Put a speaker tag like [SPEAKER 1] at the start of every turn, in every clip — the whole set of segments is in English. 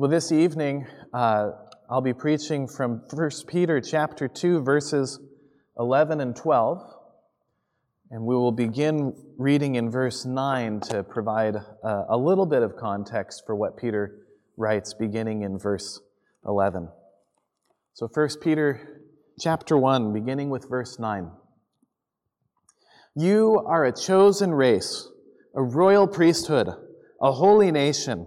[SPEAKER 1] Well, this evening, uh, I'll be preaching from 1 Peter chapter 2, verses 11 and 12. And we will begin reading in verse 9 to provide uh, a little bit of context for what Peter writes beginning in verse 11. So 1 Peter chapter 1, beginning with verse 9. You are a chosen race, a royal priesthood, a holy nation,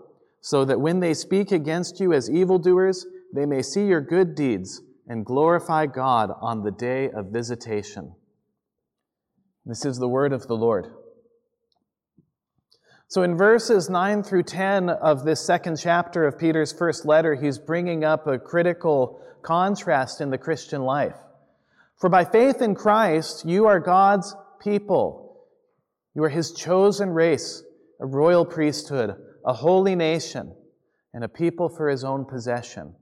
[SPEAKER 1] so that when they speak against you as evildoers, they may see your good deeds and glorify God on the day of visitation. This is the word of the Lord. So, in verses 9 through 10 of this second chapter of Peter's first letter, he's bringing up a critical contrast in the Christian life. For by faith in Christ, you are God's people. You are his chosen race, a royal priesthood, a holy nation, and a people for his own possession.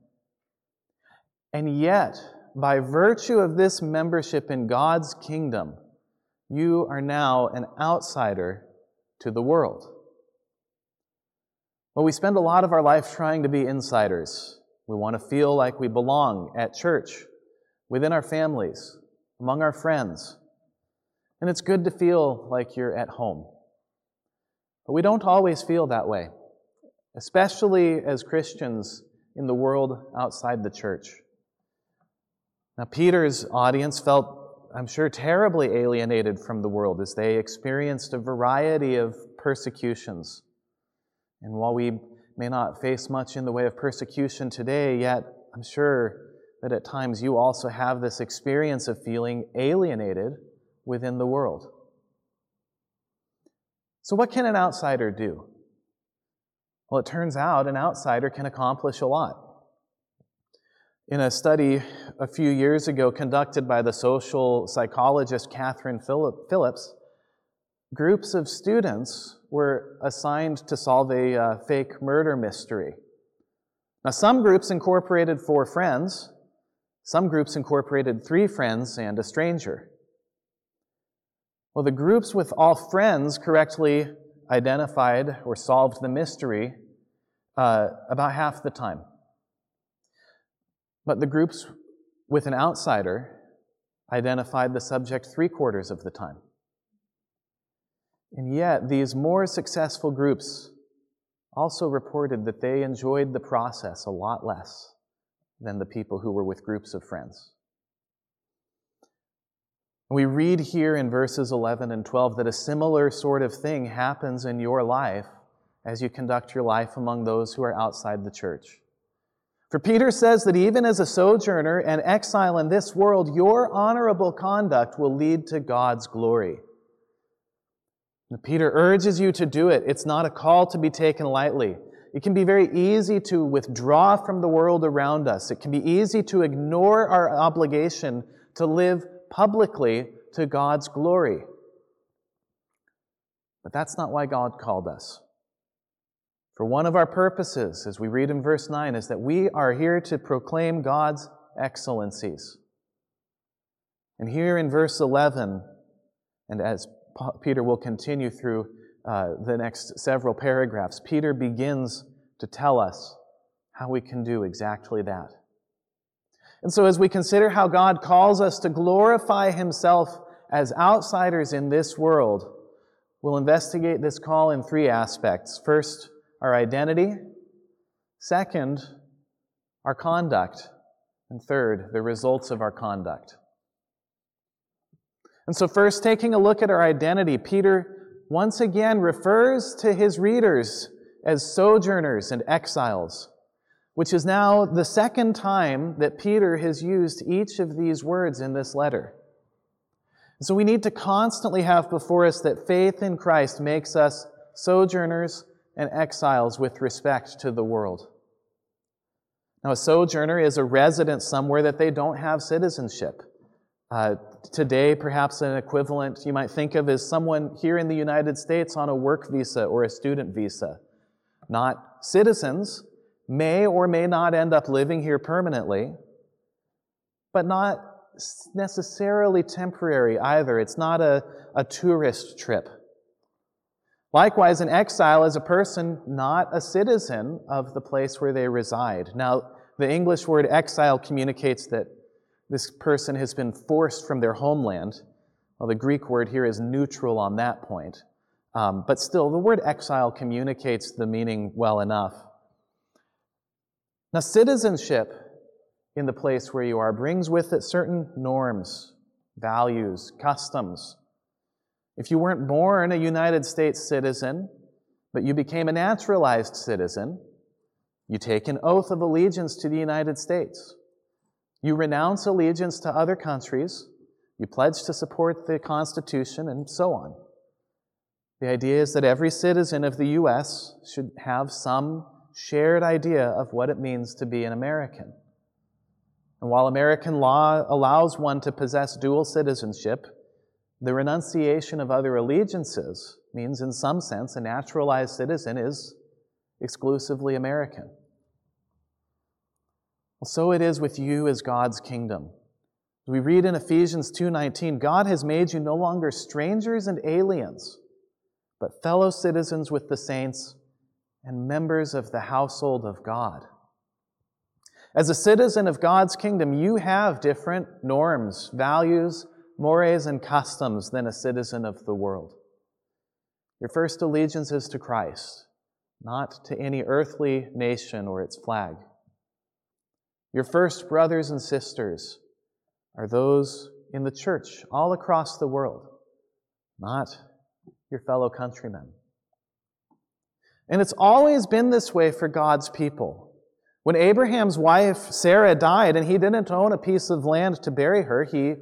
[SPEAKER 1] And yet, by virtue of this membership in God's kingdom, you are now an outsider to the world. Well, we spend a lot of our life trying to be insiders. We want to feel like we belong at church, within our families, among our friends. And it's good to feel like you're at home. But we don't always feel that way, especially as Christians in the world outside the church. Now, Peter's audience felt, I'm sure, terribly alienated from the world as they experienced a variety of persecutions and while we may not face much in the way of persecution today, yet I'm sure that at times you also have this experience of feeling alienated within the world. So, what can an outsider do? Well, it turns out an outsider can accomplish a lot. In a study a few years ago conducted by the social psychologist Katherine Phillips, groups of students were assigned to solve a uh, fake murder mystery. Now, some groups incorporated four friends, some groups incorporated three friends and a stranger. Well, the groups with all friends correctly identified or solved the mystery uh, about half the time. But the groups with an outsider identified the subject three quarters of the time. And yet, these more successful groups also reported that they enjoyed the process a lot less than the people who were with groups of friends. We read here in verses 11 and 12 that a similar sort of thing happens in your life as you conduct your life among those who are outside the church. For Peter says that even as a sojourner and exile in this world, your honorable conduct will lead to God's glory. Peter urges you to do it. It's not a call to be taken lightly. It can be very easy to withdraw from the world around us. It can be easy to ignore our obligation to live publicly to God's glory. But that's not why God called us. For one of our purposes, as we read in verse 9, is that we are here to proclaim God's excellencies. And here in verse 11, and as Peter will continue through uh, the next several paragraphs. Peter begins to tell us how we can do exactly that. And so, as we consider how God calls us to glorify Himself as outsiders in this world, we'll investigate this call in three aspects. First, our identity. Second, our conduct. And third, the results of our conduct. And so, first, taking a look at our identity, Peter once again refers to his readers as sojourners and exiles, which is now the second time that Peter has used each of these words in this letter. So, we need to constantly have before us that faith in Christ makes us sojourners and exiles with respect to the world. Now, a sojourner is a resident somewhere that they don't have citizenship. Uh, today, perhaps an equivalent you might think of is someone here in the United States on a work visa or a student visa. Not citizens, may or may not end up living here permanently, but not necessarily temporary either. It's not a, a tourist trip. Likewise, an exile is a person not a citizen of the place where they reside. Now, the English word exile communicates that this person has been forced from their homeland. Well, the Greek word here is neutral on that point. Um, but still, the word exile communicates the meaning well enough. Now, citizenship in the place where you are brings with it certain norms, values, customs. If you weren't born a United States citizen, but you became a naturalized citizen, you take an oath of allegiance to the United States. You renounce allegiance to other countries. You pledge to support the Constitution and so on. The idea is that every citizen of the U.S. should have some shared idea of what it means to be an American. And while American law allows one to possess dual citizenship, the renunciation of other allegiances means, in some sense, a naturalized citizen is exclusively American. Well, so it is with you as God's kingdom. We read in Ephesians 2:19, God has made you no longer strangers and aliens, but fellow citizens with the saints and members of the household of God. As a citizen of God's kingdom, you have different norms, values, mores, and customs than a citizen of the world. Your first allegiance is to Christ, not to any earthly nation or its flag. Your first brothers and sisters are those in the church all across the world, not your fellow countrymen. And it's always been this way for God's people. When Abraham's wife Sarah died and he didn't own a piece of land to bury her, he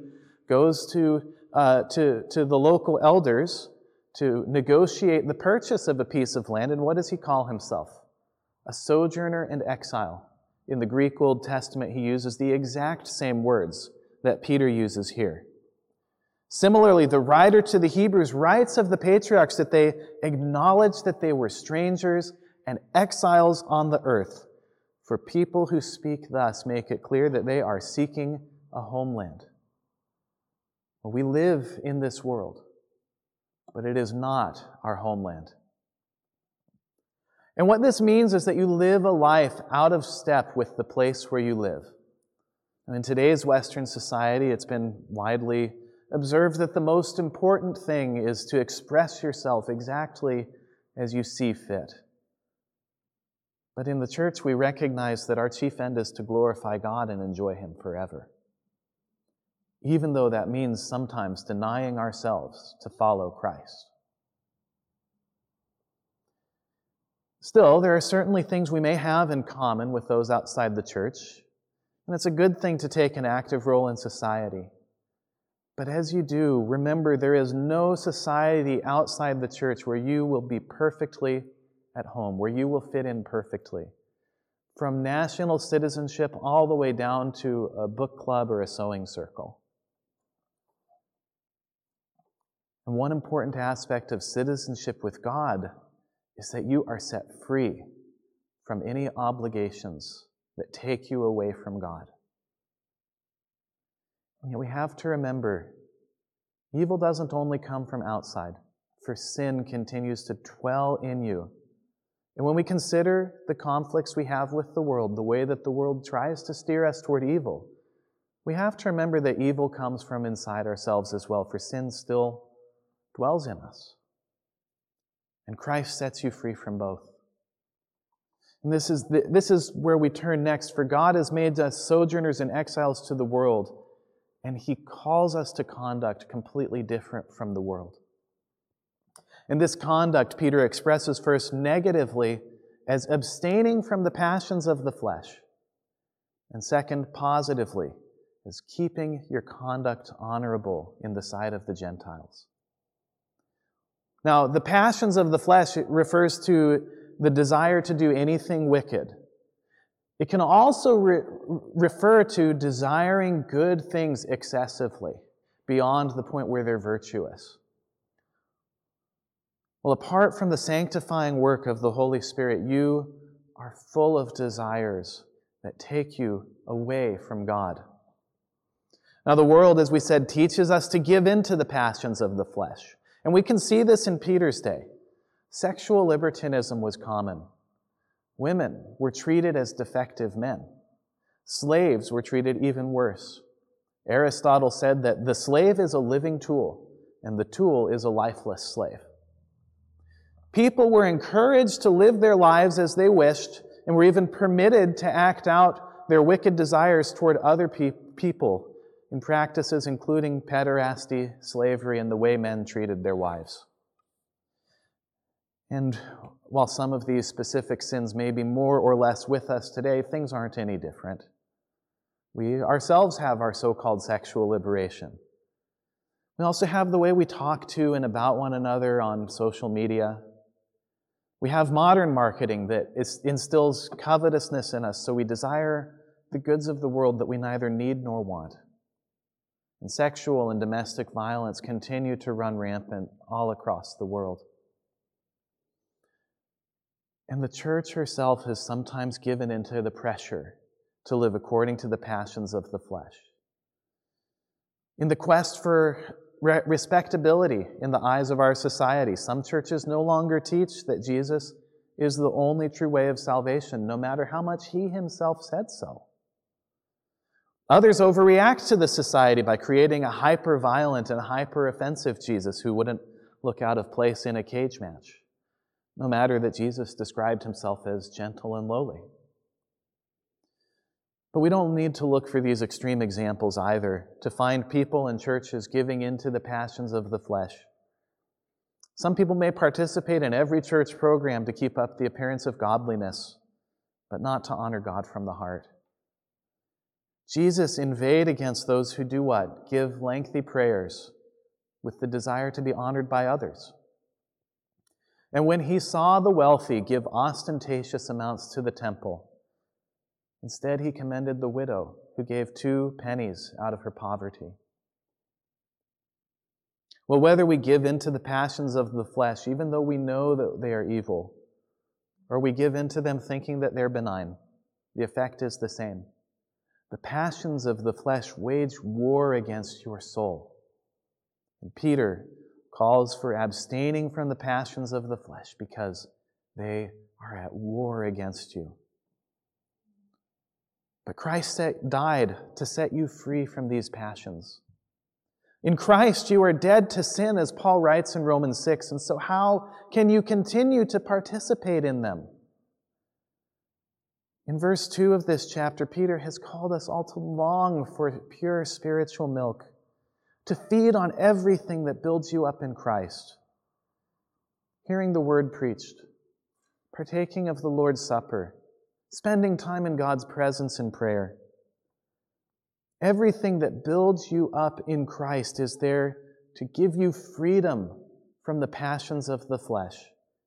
[SPEAKER 1] goes to, uh, to, to the local elders to negotiate the purchase of a piece of land. And what does he call himself? A sojourner and exile. In the Greek Old Testament, he uses the exact same words that Peter uses here. Similarly, the writer to the Hebrews writes of the patriarchs that they acknowledged that they were strangers and exiles on the earth for people who speak thus make it clear that they are seeking a homeland. We live in this world, but it is not our homeland. And what this means is that you live a life out of step with the place where you live. And in today's Western society, it's been widely observed that the most important thing is to express yourself exactly as you see fit. But in the church, we recognize that our chief end is to glorify God and enjoy Him forever. Even though that means sometimes denying ourselves to follow Christ. Still, there are certainly things we may have in common with those outside the church, and it's a good thing to take an active role in society. But as you do, remember there is no society outside the church where you will be perfectly at home, where you will fit in perfectly. From national citizenship all the way down to a book club or a sewing circle. And one important aspect of citizenship with God is that you are set free from any obligations that take you away from God. And yet we have to remember evil doesn't only come from outside, for sin continues to dwell in you and when we consider the conflicts we have with the world, the way that the world tries to steer us toward evil, we have to remember that evil comes from inside ourselves as well, for sin still dwells in us. And Christ sets you free from both. And this is, the, this is where we turn next, for God has made us sojourners and exiles to the world, and He calls us to conduct completely different from the world. And this conduct, Peter expresses first negatively as abstaining from the passions of the flesh, and second, positively, as keeping your conduct honorable in the sight of the Gentiles. Now, the passions of the flesh refers to the desire to do anything wicked. It can also re- refer to desiring good things excessively, beyond the point where they're virtuous. Well, apart from the sanctifying work of the Holy Spirit, you are full of desires that take you away from God. Now, the world, as we said, teaches us to give in to the passions of the flesh. And we can see this in Peter's day. Sexual libertinism was common. Women were treated as defective men. Slaves were treated even worse. Aristotle said that the slave is a living tool, and the tool is a lifeless slave. People were encouraged to live their lives as they wished, and were even permitted to act out their wicked desires toward other pe- people in practices including pederasty, slavery, and the way men treated their wives. And while some of these specific sins may be more or less with us today, things aren't any different. We ourselves have our so called sexual liberation. We also have the way we talk to and about one another on social media. We have modern marketing that instills covetousness in us, so we desire the goods of the world that we neither need nor want. And sexual and domestic violence continue to run rampant all across the world. And the church herself has sometimes given into the pressure to live according to the passions of the flesh. In the quest for re- respectability in the eyes of our society, some churches no longer teach that Jesus is the only true way of salvation, no matter how much he himself said so. Others overreact to the society by creating a hyper violent and hyper offensive Jesus who wouldn't look out of place in a cage match no matter that Jesus described himself as gentle and lowly. But we don't need to look for these extreme examples either to find people and churches giving in to the passions of the flesh. Some people may participate in every church program to keep up the appearance of godliness, but not to honor God from the heart. Jesus inveighed against those who do what? Give lengthy prayers with the desire to be honored by others. And when he saw the wealthy give ostentatious amounts to the temple, instead he commended the widow who gave two pennies out of her poverty. Well, whether we give in to the passions of the flesh, even though we know that they are evil, or we give in to them thinking that they're benign, the effect is the same. The passions of the flesh wage war against your soul. And Peter calls for abstaining from the passions of the flesh because they are at war against you. But Christ died to set you free from these passions. In Christ, you are dead to sin, as Paul writes in Romans 6, and so how can you continue to participate in them? In verse 2 of this chapter, Peter has called us all to long for pure spiritual milk to feed on everything that builds you up in Christ. Hearing the word preached, partaking of the Lord's Supper, spending time in God's presence in prayer. Everything that builds you up in Christ is there to give you freedom from the passions of the flesh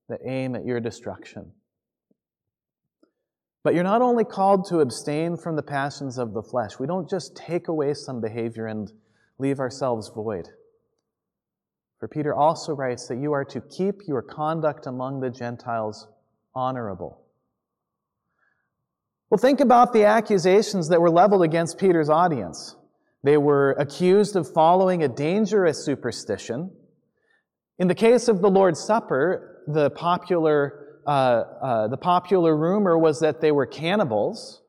[SPEAKER 1] that aim at your destruction. But you're not only called to abstain from the passions of the flesh. We don't just take away some behavior and leave ourselves void. For Peter also writes that you are to keep your conduct among the Gentiles honorable. Well, think about the accusations that were leveled against Peter's audience. They were accused of following a dangerous superstition. In the case of the Lord's Supper, the popular, uh, uh, the popular rumor was that they were cannibals.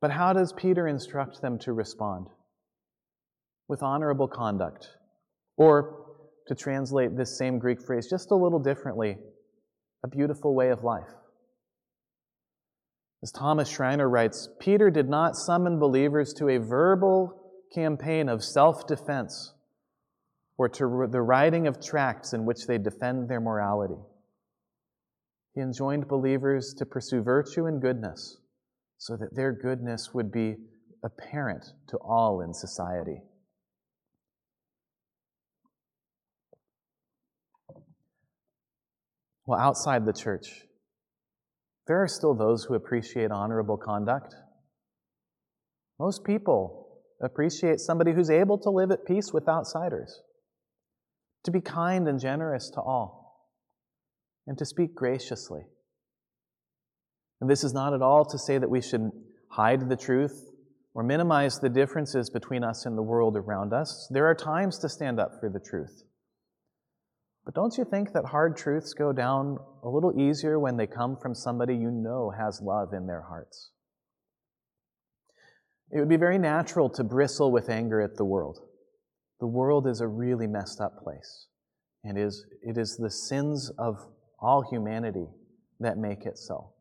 [SPEAKER 1] But how does Peter instruct them to respond? With honorable conduct. Or, to translate this same Greek phrase just a little differently, a beautiful way of life. As Thomas Schreiner writes, Peter did not summon believers to a verbal campaign of self defense or to the writing of tracts in which they defend their morality. He enjoined believers to pursue virtue and goodness so that their goodness would be apparent to all in society. Well, outside the church, There are still those who appreciate honorable conduct. Most people appreciate somebody who's able to live at peace with outsiders, to be kind and generous to all, and to speak graciously. And this is not at all to say that we should hide the truth or minimize the differences between us and the world around us. There are times to stand up for the truth. But don't you think that hard truths go down a little easier when they come from somebody you know has love in their hearts? It would be very natural to bristle with anger at the world. The world is a really messed up place. And is, it is the sins of all humanity that make it so.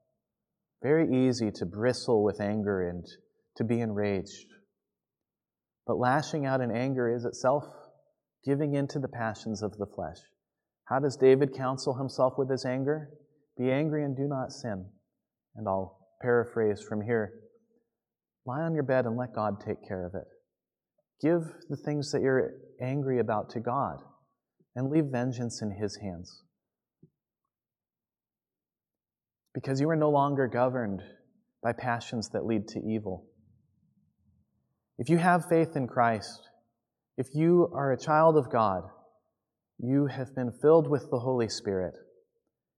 [SPEAKER 1] Very easy to bristle with anger and to be enraged. But lashing out in anger is itself giving in to the passions of the flesh. How does David counsel himself with his anger? Be angry and do not sin. And I'll paraphrase from here lie on your bed and let God take care of it. Give the things that you're angry about to God and leave vengeance in His hands. Because you are no longer governed by passions that lead to evil. If you have faith in Christ, if you are a child of God, you have been filled with the Holy Spirit,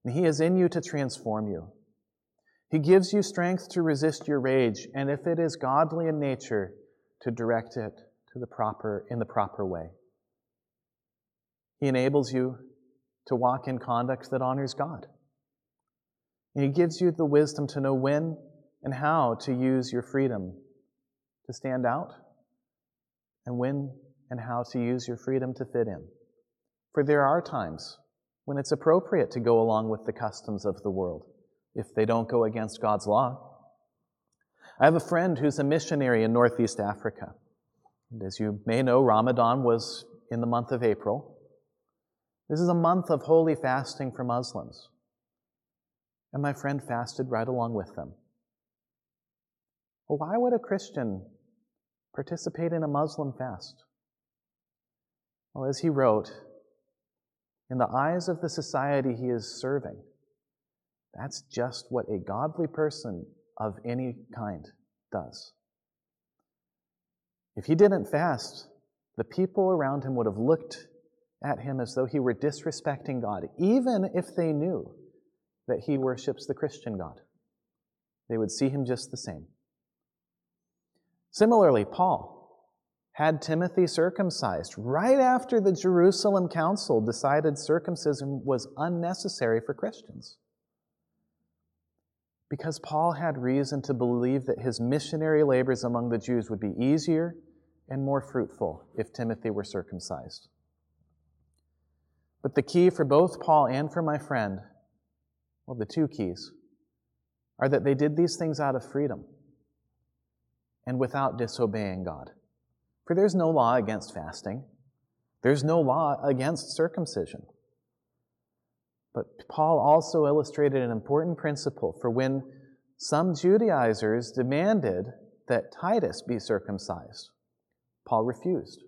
[SPEAKER 1] and He is in you to transform you. He gives you strength to resist your rage, and if it is godly in nature, to direct it to the proper, in the proper way. He enables you to walk in conduct that honors God. And He gives you the wisdom to know when and how to use your freedom to stand out, and when and how to use your freedom to fit in. For there are times when it's appropriate to go along with the customs of the world if they don't go against God's law. I have a friend who's a missionary in Northeast Africa. And as you may know, Ramadan was in the month of April. This is a month of holy fasting for Muslims. And my friend fasted right along with them. Well, why would a Christian participate in a Muslim fast? Well, as he wrote, in the eyes of the society he is serving. That's just what a godly person of any kind does. If he didn't fast, the people around him would have looked at him as though he were disrespecting God, even if they knew that he worships the Christian God. They would see him just the same. Similarly, Paul, had Timothy circumcised right after the Jerusalem Council decided circumcision was unnecessary for Christians. Because Paul had reason to believe that his missionary labors among the Jews would be easier and more fruitful if Timothy were circumcised. But the key for both Paul and for my friend, well, the two keys, are that they did these things out of freedom and without disobeying God. For there's no law against fasting, there's no law against circumcision. But Paul also illustrated an important principle for when some Judaizers demanded that Titus be circumcised. Paul refused.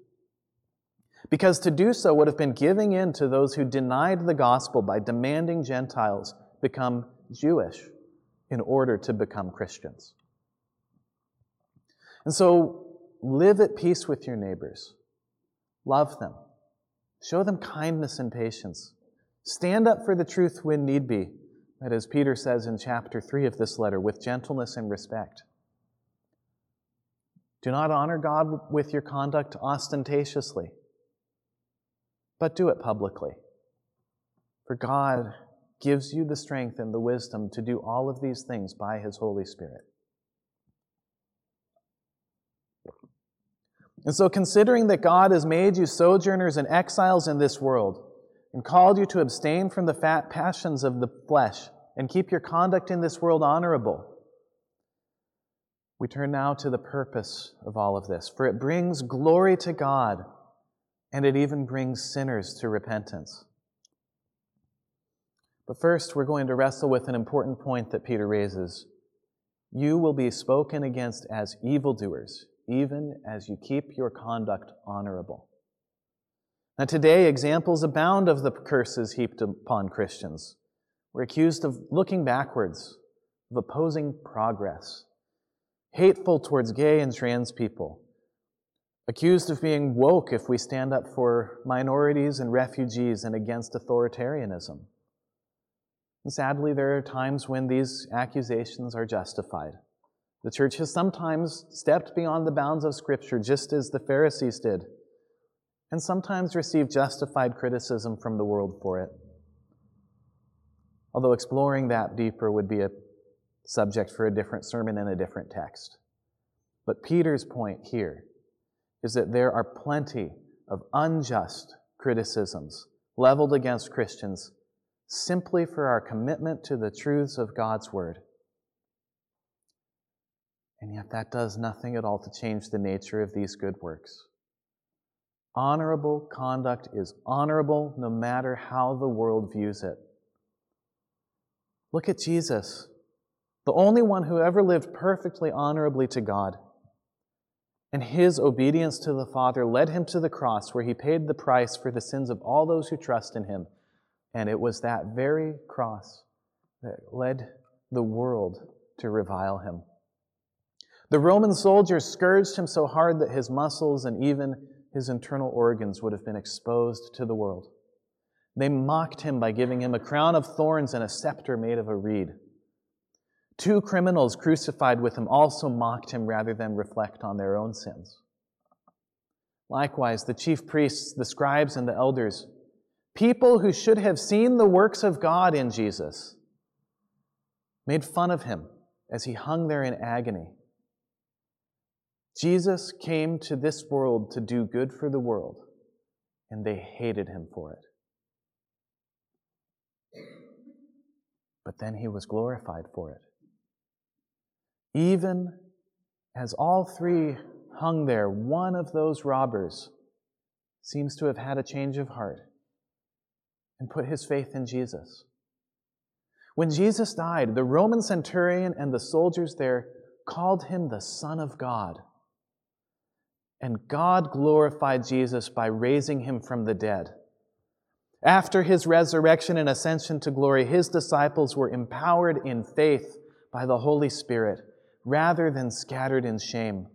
[SPEAKER 1] Because to do so would have been giving in to those who denied the gospel by demanding Gentiles become Jewish in order to become Christians. And so Live at peace with your neighbors. Love them. Show them kindness and patience. Stand up for the truth when need be. That as Peter says in chapter 3 of this letter, with gentleness and respect. Do not honor God with your conduct ostentatiously, but do it publicly. For God gives you the strength and the wisdom to do all of these things by His Holy Spirit. And so, considering that God has made you sojourners and exiles in this world, and called you to abstain from the fat passions of the flesh, and keep your conduct in this world honorable, we turn now to the purpose of all of this. For it brings glory to God, and it even brings sinners to repentance. But first, we're going to wrestle with an important point that Peter raises. You will be spoken against as evildoers even as you keep your conduct honorable. Now, today, examples abound of the curses heaped upon Christians. We're accused of looking backwards, of opposing progress, hateful towards gay and trans people, accused of being woke if we stand up for minorities and refugees and against authoritarianism. And sadly, there are times when these accusations are justified. The church has sometimes stepped beyond the bounds of Scripture, just as the Pharisees did, and sometimes received justified criticism from the world for it. Although exploring that deeper would be a subject for a different sermon and a different text. But Peter's point here is that there are plenty of unjust criticisms leveled against Christians simply for our commitment to the truths of God's Word. And yet, that does nothing at all to change the nature of these good works. Honorable conduct is honorable no matter how the world views it. Look at Jesus, the only one who ever lived perfectly honorably to God. And his obedience to the Father led him to the cross where he paid the price for the sins of all those who trust in him. And it was that very cross that led the world to revile him. The Roman soldiers scourged him so hard that his muscles and even his internal organs would have been exposed to the world. They mocked him by giving him a crown of thorns and a scepter made of a reed. Two criminals crucified with him also mocked him rather than reflect on their own sins. Likewise, the chief priests, the scribes, and the elders, people who should have seen the works of God in Jesus, made fun of him as he hung there in agony. Jesus came to this world to do good for the world, and they hated him for it. But then he was glorified for it. Even as all three hung there, one of those robbers seems to have had a change of heart and put his faith in Jesus. When Jesus died, the Roman centurion and the soldiers there called him the Son of God. And God glorified Jesus by raising him from the dead. After his resurrection and ascension to glory, his disciples were empowered in faith by the Holy Spirit rather than scattered in shame.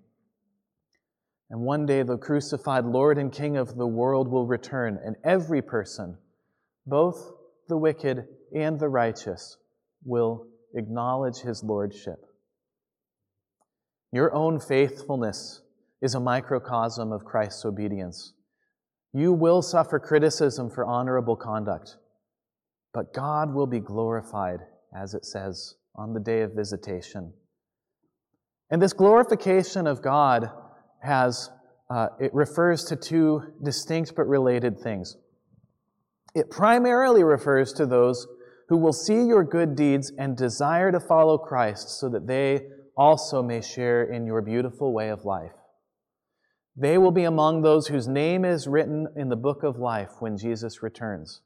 [SPEAKER 1] And one day the crucified Lord and King of the world will return, and every person, both the wicked and the righteous, will acknowledge his lordship. Your own faithfulness is a microcosm of Christ's obedience. You will suffer criticism for honorable conduct, but God will be glorified, as it says, on the day of visitation. And this glorification of God has, uh, it refers to two distinct but related things. It primarily refers to those who will see your good deeds and desire to follow Christ so that they also may share in your beautiful way of life. They will be among those whose name is written in the book of life when Jesus returns.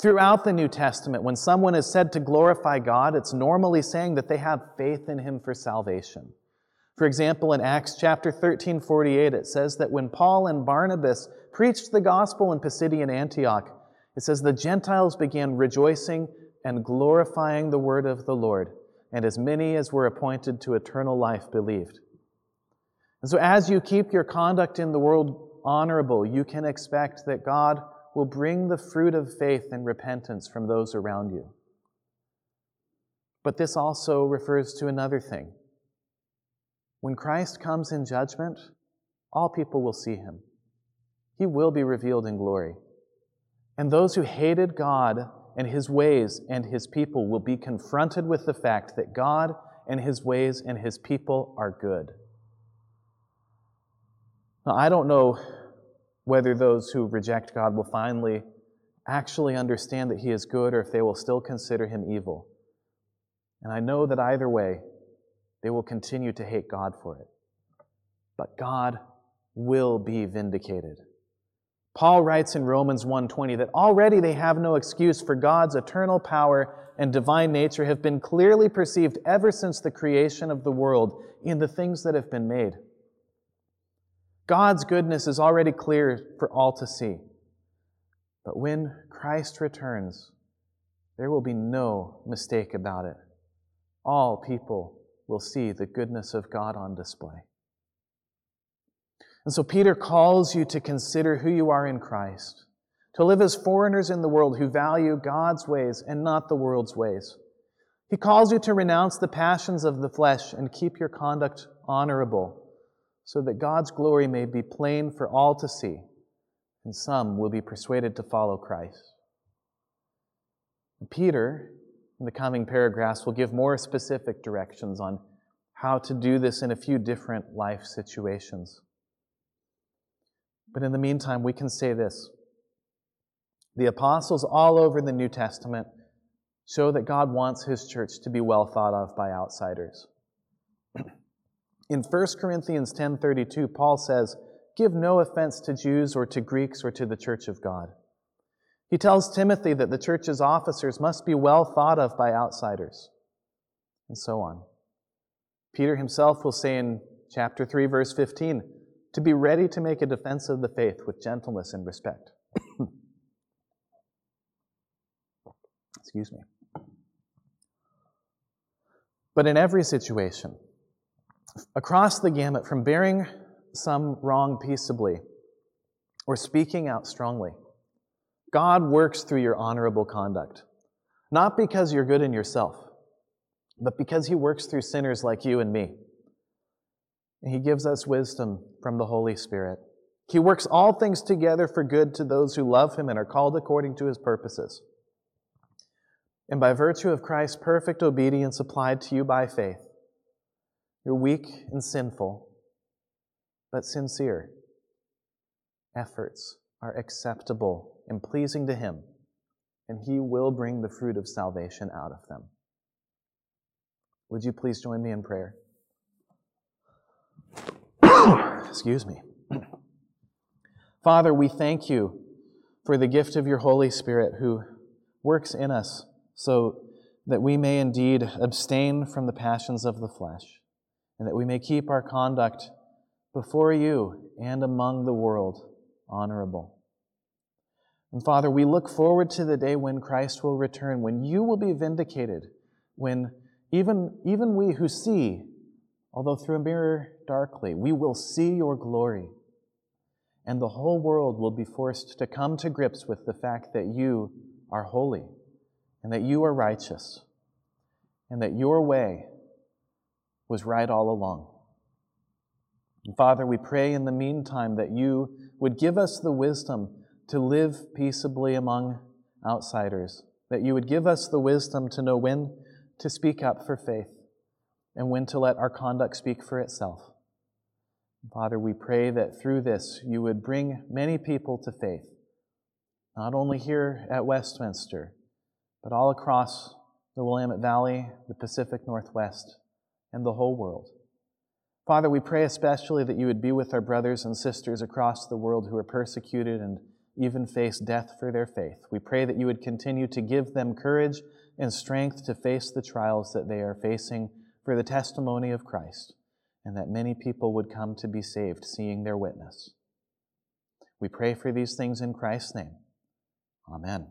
[SPEAKER 1] Throughout the New Testament, when someone is said to glorify God, it's normally saying that they have faith in Him for salvation. For example, in Acts chapter 13, 48, it says that when Paul and Barnabas preached the gospel in Pisidian Antioch, it says the Gentiles began rejoicing and glorifying the word of the Lord, and as many as were appointed to eternal life believed. And so, as you keep your conduct in the world honorable, you can expect that God will bring the fruit of faith and repentance from those around you. But this also refers to another thing. When Christ comes in judgment, all people will see him. He will be revealed in glory. And those who hated God and his ways and his people will be confronted with the fact that God and his ways and his people are good. Now, I don't know whether those who reject God will finally actually understand that He is good or if they will still consider Him evil. And I know that either way, they will continue to hate God for it. But God will be vindicated. Paul writes in Romans 1:20 that already they have no excuse for God's eternal power and divine nature have been clearly perceived ever since the creation of the world in the things that have been made. God's goodness is already clear for all to see. But when Christ returns, there will be no mistake about it. all people will see the goodness of God on display. And so Peter calls you to consider who you are in Christ, to live as foreigners in the world who value God's ways and not the world's ways. He calls you to renounce the passions of the flesh and keep your conduct honorable, so that God's glory may be plain for all to see, and some will be persuaded to follow Christ. Peter, in the coming paragraphs, will give more specific directions on how to do this in a few different life situations. But in the meantime, we can say this. The apostles all over the New Testament show that God wants his church to be well thought of by outsiders. In 1 Corinthians 10:32, Paul says, "Give no offense to Jews or to Greeks or to the church of God." He tells Timothy that the church's officers must be well thought of by outsiders, and so on. Peter himself will say in chapter 3 verse 15, to be ready to make a defense of the faith with gentleness and respect. Excuse me. But in every situation, across the gamut, from bearing some wrong peaceably or speaking out strongly, God works through your honorable conduct. Not because you're good in yourself, but because He works through sinners like you and me. He gives us wisdom from the Holy Spirit. He works all things together for good to those who love Him and are called according to His purposes. And by virtue of Christ's perfect obedience applied to you by faith, you're weak and sinful, but sincere. Efforts are acceptable and pleasing to Him, and He will bring the fruit of salvation out of them. Would you please join me in prayer? Excuse me. Father, we thank you for the gift of your Holy Spirit who works in us so that we may indeed abstain from the passions of the flesh and that we may keep our conduct before you and among the world honorable. And Father, we look forward to the day when Christ will return, when you will be vindicated, when even, even we who see although through a mirror darkly, we will see your glory. And the whole world will be forced to come to grips with the fact that you are holy and that you are righteous and that your way was right all along. And Father, we pray in the meantime that you would give us the wisdom to live peaceably among outsiders, that you would give us the wisdom to know when to speak up for faith and when to let our conduct speak for itself. Father, we pray that through this you would bring many people to faith, not only here at Westminster, but all across the Willamette Valley, the Pacific Northwest, and the whole world. Father, we pray especially that you would be with our brothers and sisters across the world who are persecuted and even face death for their faith. We pray that you would continue to give them courage and strength to face the trials that they are facing for the testimony of Christ, and that many people would come to be saved seeing their witness. We pray for these things in Christ's name. Amen.